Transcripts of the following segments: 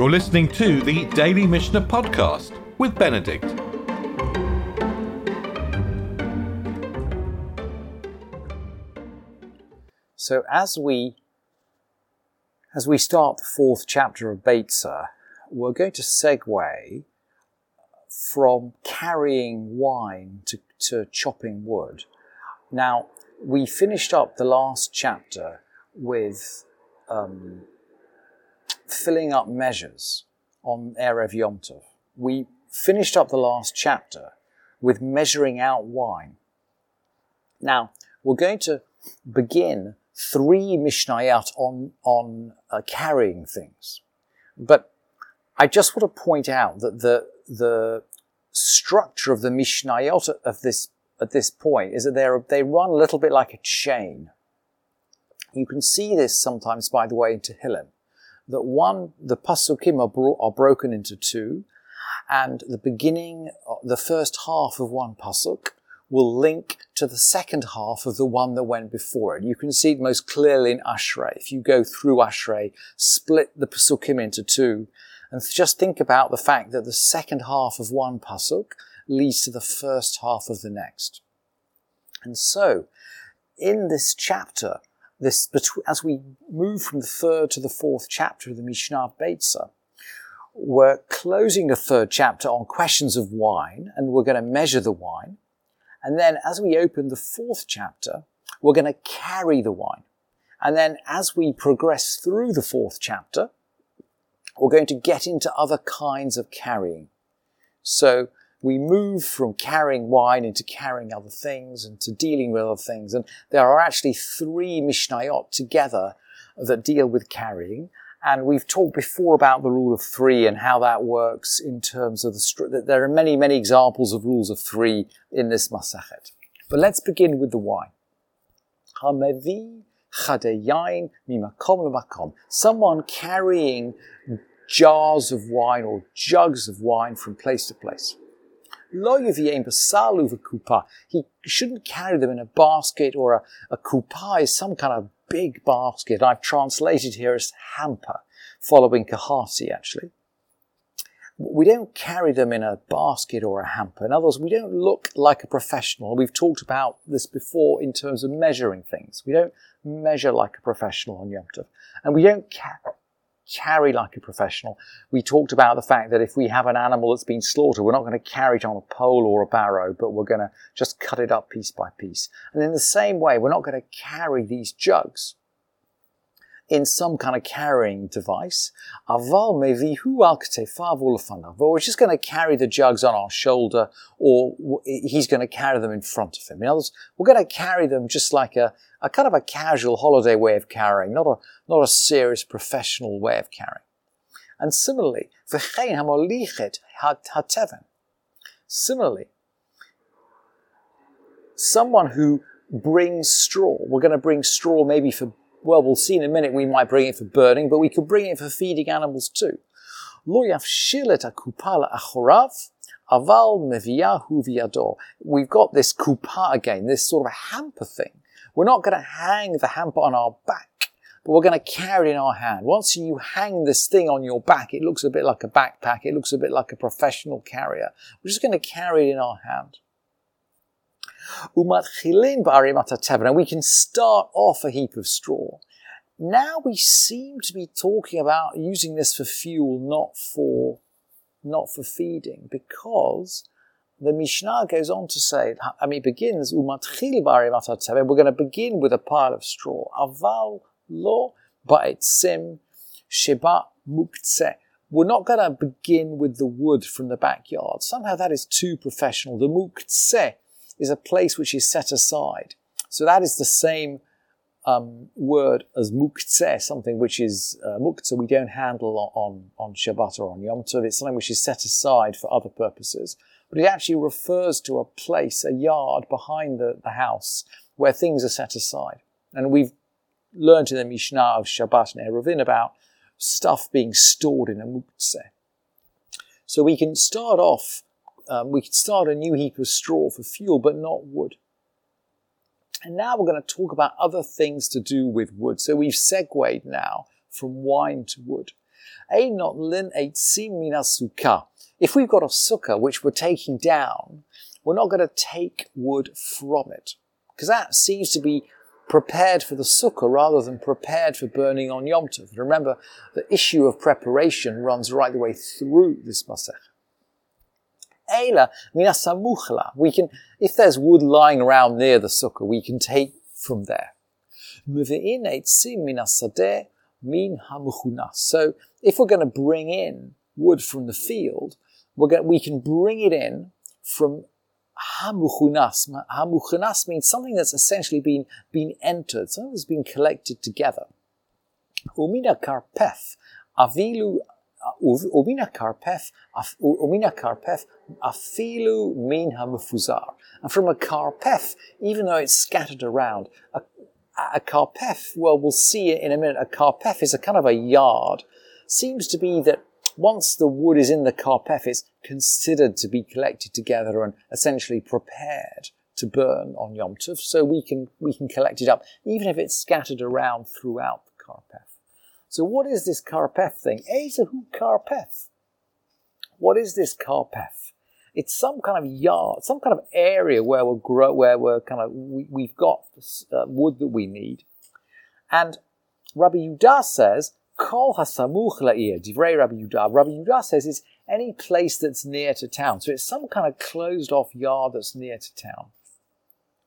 You're listening to the Daily Mishnah Podcast with Benedict. So as we as we start the fourth chapter of Beitza, we're going to segue from carrying wine to, to chopping wood. Now, we finished up the last chapter with um, filling up measures on Erev Yom Tov. We finished up the last chapter with measuring out wine. Now, we're going to begin three Mishnayot on, on uh, carrying things. But I just want to point out that the, the structure of the Mishnayot of this, at this point is that they're, they run a little bit like a chain. You can see this sometimes, by the way, in Tehillim, that one, the Pasukim are, bro- are broken into two, and the beginning, uh, the first half of one Pasuk will link to the second half of the one that went before it. You can see it most clearly in Ashrei. If you go through Ashrei, split the Pasukim into two, and just think about the fact that the second half of one Pasuk leads to the first half of the next. And so, in this chapter, this, as we move from the third to the fourth chapter of the Mishnah Beitza, we're closing the third chapter on questions of wine, and we're going to measure the wine. And then as we open the fourth chapter, we're going to carry the wine. And then as we progress through the fourth chapter, we're going to get into other kinds of carrying. So we move from carrying wine into carrying other things and to dealing with other things. And there are actually three Mishnayot together that deal with carrying. And we've talked before about the rule of three and how that works in terms of the, there are many, many examples of rules of three in this Masachet. But let's begin with the wine. Hamevi chadeyain mimakom makom. Someone carrying jars of wine or jugs of wine from place to place. Lo kupa. He shouldn't carry them in a basket or a, a kupa is some kind of big basket. I've translated here as hamper, following Kehati actually. We don't carry them in a basket or a hamper. In other words, we don't look like a professional. We've talked about this before in terms of measuring things. We don't measure like a professional on Yom Tov. And we don't carry carry like a professional. We talked about the fact that if we have an animal that's been slaughtered, we're not going to carry it on a pole or a barrow, but we're going to just cut it up piece by piece. And in the same way, we're not going to carry these jugs in some kind of carrying device. Aval mevihu al but we're just going to carry the jugs on our shoulder, or he's going to carry them in front of him. In other words, we're going to carry them just like a, a kind of a casual holiday way of carrying, not a, not a serious professional way of carrying. And similarly, Similarly, someone who brings straw, we're going to bring straw maybe for well, we'll see in a minute, we might bring it for burning, but we could bring it for feeding animals too. Lo yafshil kupala achorav, aval meviyahu viyador. We've got this kupa again, this sort of a hamper thing. We're not going to hang the hamper on our back, but we're going to carry it in our hand. Once you hang this thing on your back, it looks a bit like a backpack, it looks a bit like a professional carrier. We're just going to carry it in our hand. And we can start off a heap of straw. Now we seem to be talking about using this for fuel, not for, not for feeding, because the Mishnah goes on to say, I mean, begins, we're going to begin with a pile of straw. Aval lo ba'etzim sheba muktzeh. We're not going to begin with the wood from the backyard. Somehow that is too professional. The muktzeh is a place which is set aside. So that is the same um, word as muktzeh, something which is uh, muktzeh we don't handle on, on Shabbat or on Yom Tov. It's something which is set aside for other purposes. But it actually refers to a place, a yard behind the, the house where things are set aside. And we've learned in the Mishnah of Shabbat and Eruvin about stuff being stored in a muktzeh. So we can start off um, we could start a new heap of straw for fuel, but not wood. And now we're going to talk about other things to do with wood. So we've segued now from wine to wood. Ein not lin eitzim mina sukkah. If we've got a sukkah which we're taking down, we're not going to take wood from it. Because that seems to be prepared for the sukkah rather than prepared for burning on Yom Tov. Remember, the issue of preparation runs right the way through this Masech. Minasamuchla. We can, if there's wood lying around near the sukkah, we can take from there. So, if we're going to bring in wood from the field, going, we can bring it in from hamuchunas. Hamuchunas means something that's essentially been, been entered, something that's been collected together. Umina karpef, avilu, umina karpef, umina karpef, afilu min hamufuzar. And from a karpef, even though it's scattered around, a, a karpef, well, we'll see it in a minute, a karpef is a kind of a yard. Seems to be that once the wood is in the karpef, it's considered to be collected together and essentially prepared to burn on Yom Tov, so we can, we can collect it up, even if it's scattered around throughout the karpef. So what is this karpef thing? Ezehu karpef. What is this karpef? It's some kind of yard, some kind of area where we're grow, where we're kind of we, have got uh, wood that we need. And Rabbi Yudah says Kol hasamuch la'ir, divrei Rabbi Yudah. Rabbi Yudah says it's any place that's near to town. So it's some kind of closed off yard that's near to town.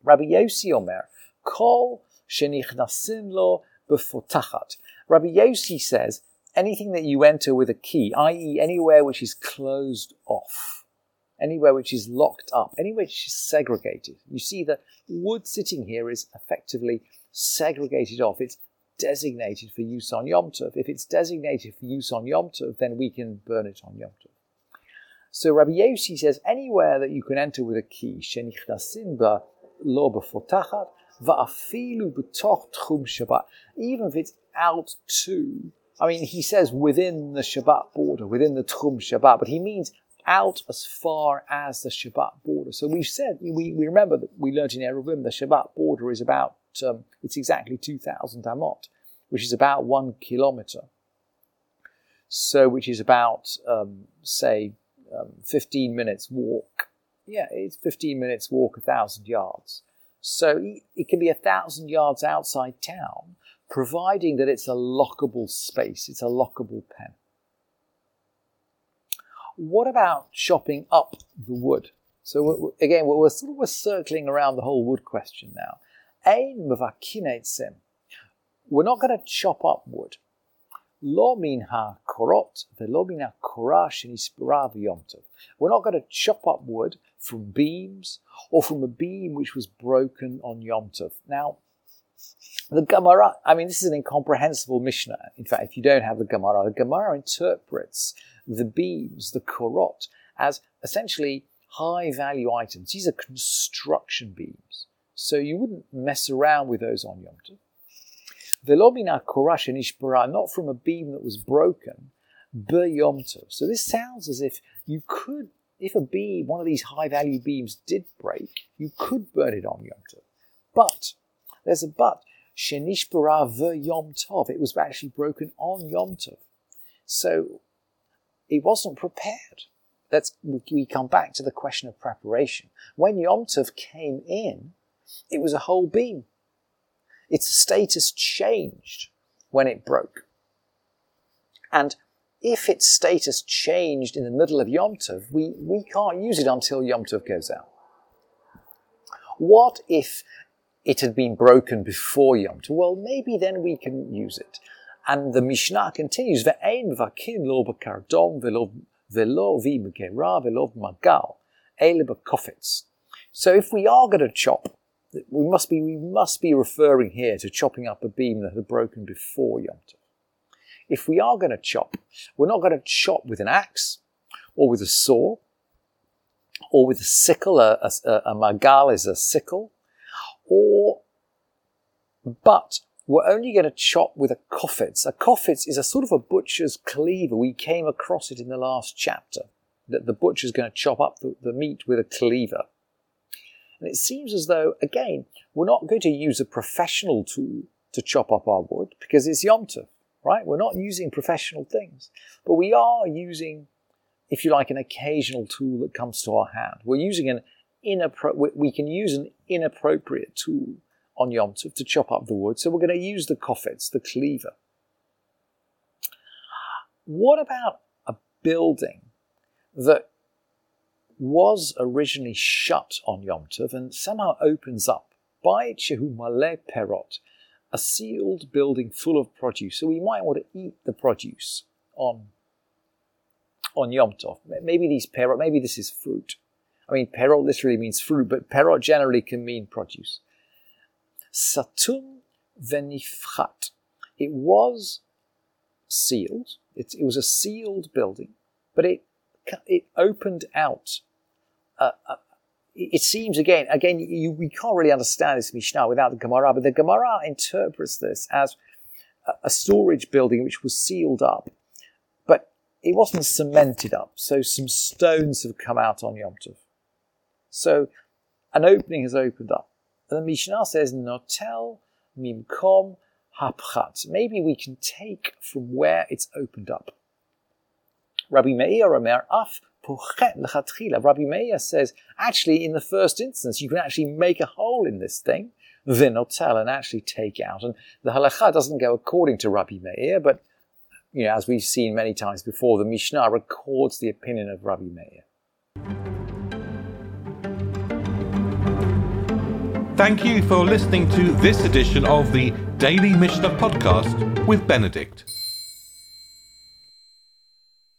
Rabbi Yossi Omer, Kol shenichnasim lo befotachat. Rabbi Yossi says anything that you enter with a key, i.e., anywhere which is closed off, anywhere which is locked up, anywhere which is segregated. You see that wood sitting here is effectively segregated off. It's designated for use on Yom Tov. If it's designated for use on Yom Tov, then we can burn it on Yom Tov. So Rabbi Yossi says anywhere that you can enter with a key, shenichnasin ba lo b'fotachat even if it's out to, I mean, he says within the Shabbat border, within the tchum Shabbat, but he means out as far as the Shabbat border. So we've said, we, we remember that we learned in Eruvin, the Shabbat border is about, um, it's exactly 2,000 amot, which is about one kilometer. So, which is about, um, say, um, 15 minutes walk. Yeah, it's 15 minutes walk, a thousand yards. So it can be a thousand yards outside town, providing that it's a lockable space, it's a lockable pen. What about chopping up the wood? So again, we're sort of circling around the whole wood question now. Ein mevakinetzim. We're not going to chop up wood. Lo min ha korot velo min ha korah We're not going to chop up wood from beams or from a beam which was broken on Yom Tov. Now, the Gemara, I mean, this is an incomprehensible Mishnah. In fact, if you don't have the Gemara, the Gemara interprets the beams, the korot, as essentially high value items. These are construction beams. So you wouldn't mess around with those on Yom Tov. Velomina korash ishbara, not from a beam that was broken, be Yom So this sounds as if you could, if a beam, one of these high value beams did break, you could burn it on Yom Tov. But, there's a but, shenishbara ve Yom Tov. It was actually broken on Yom Tov. So it wasn't prepared. Let's, we come back to the question of preparation. When Yom Tov came in, it was a whole beam. Its status changed when it broke. And if its status changed in the middle of Yom Tov, we, we can't use it until Yom Tov goes out. What if it had been broken before Yom Tov? Well, maybe then we can use it. And the Mishnah continues, Ve'ein vakin lo b'kardom velo vi b'gera velo magal, ele b'kofetz. So if we are going to chop, we must be we must be referring here to chopping up a beam that had broken before Yom Tov. If we are going to chop, we're not going to chop with an axe or with a saw or with a sickle. A, a, a magal is a sickle, or but we're only going to chop with a kofetz. A kofetz is a sort of a butcher's cleaver. We came across it in the last chapter, that the butcher's going to chop up the, the meat with a cleaver. And it seems as though, again, we're not going to use a professional tool to chop up our wood because it's Yom Tov. right? We're not using professional things, but we are using, if you like, an occasional tool that comes to our hand. We're using an inappro- we can use an inappropriate tool on Yom Tov to chop up the wood, so we're going to use the kofetz, the cleaver. What about a building that was originally shut on Yom Tov and somehow opens up by Shehu Maleh Perot, a sealed building full of produce. So we might want to eat the produce on, on Yom Tov. Maybe these perot, maybe this is fruit. I mean, perot literally means fruit, but perot generally can mean produce. Satum venifchat. It was sealed. It, it was a sealed building, but it it opened out. Uh, uh, it seems again, again, you, we can't really understand this Mishnah without the Gemara, but the Gemara interprets this as a, a storage building which was sealed up, but it wasn't cemented up. So some stones have come out on Yom Tov. So an opening has opened up. And the Mishnah says, Notel mimkom hapchat. Maybe we can take from where it's opened up. Rabbi Meir Omer af Rabbi Meir says, actually, in the first instance, you can actually make a hole in this thing, vinotel, and actually take out. And the halacha doesn't go according to Rabbi Meir, but you know, as we've seen many times before, the Mishnah records the opinion of Rabbi Meir. Thank you for listening to this edition of the Daily Mishnah Podcast with Benedict.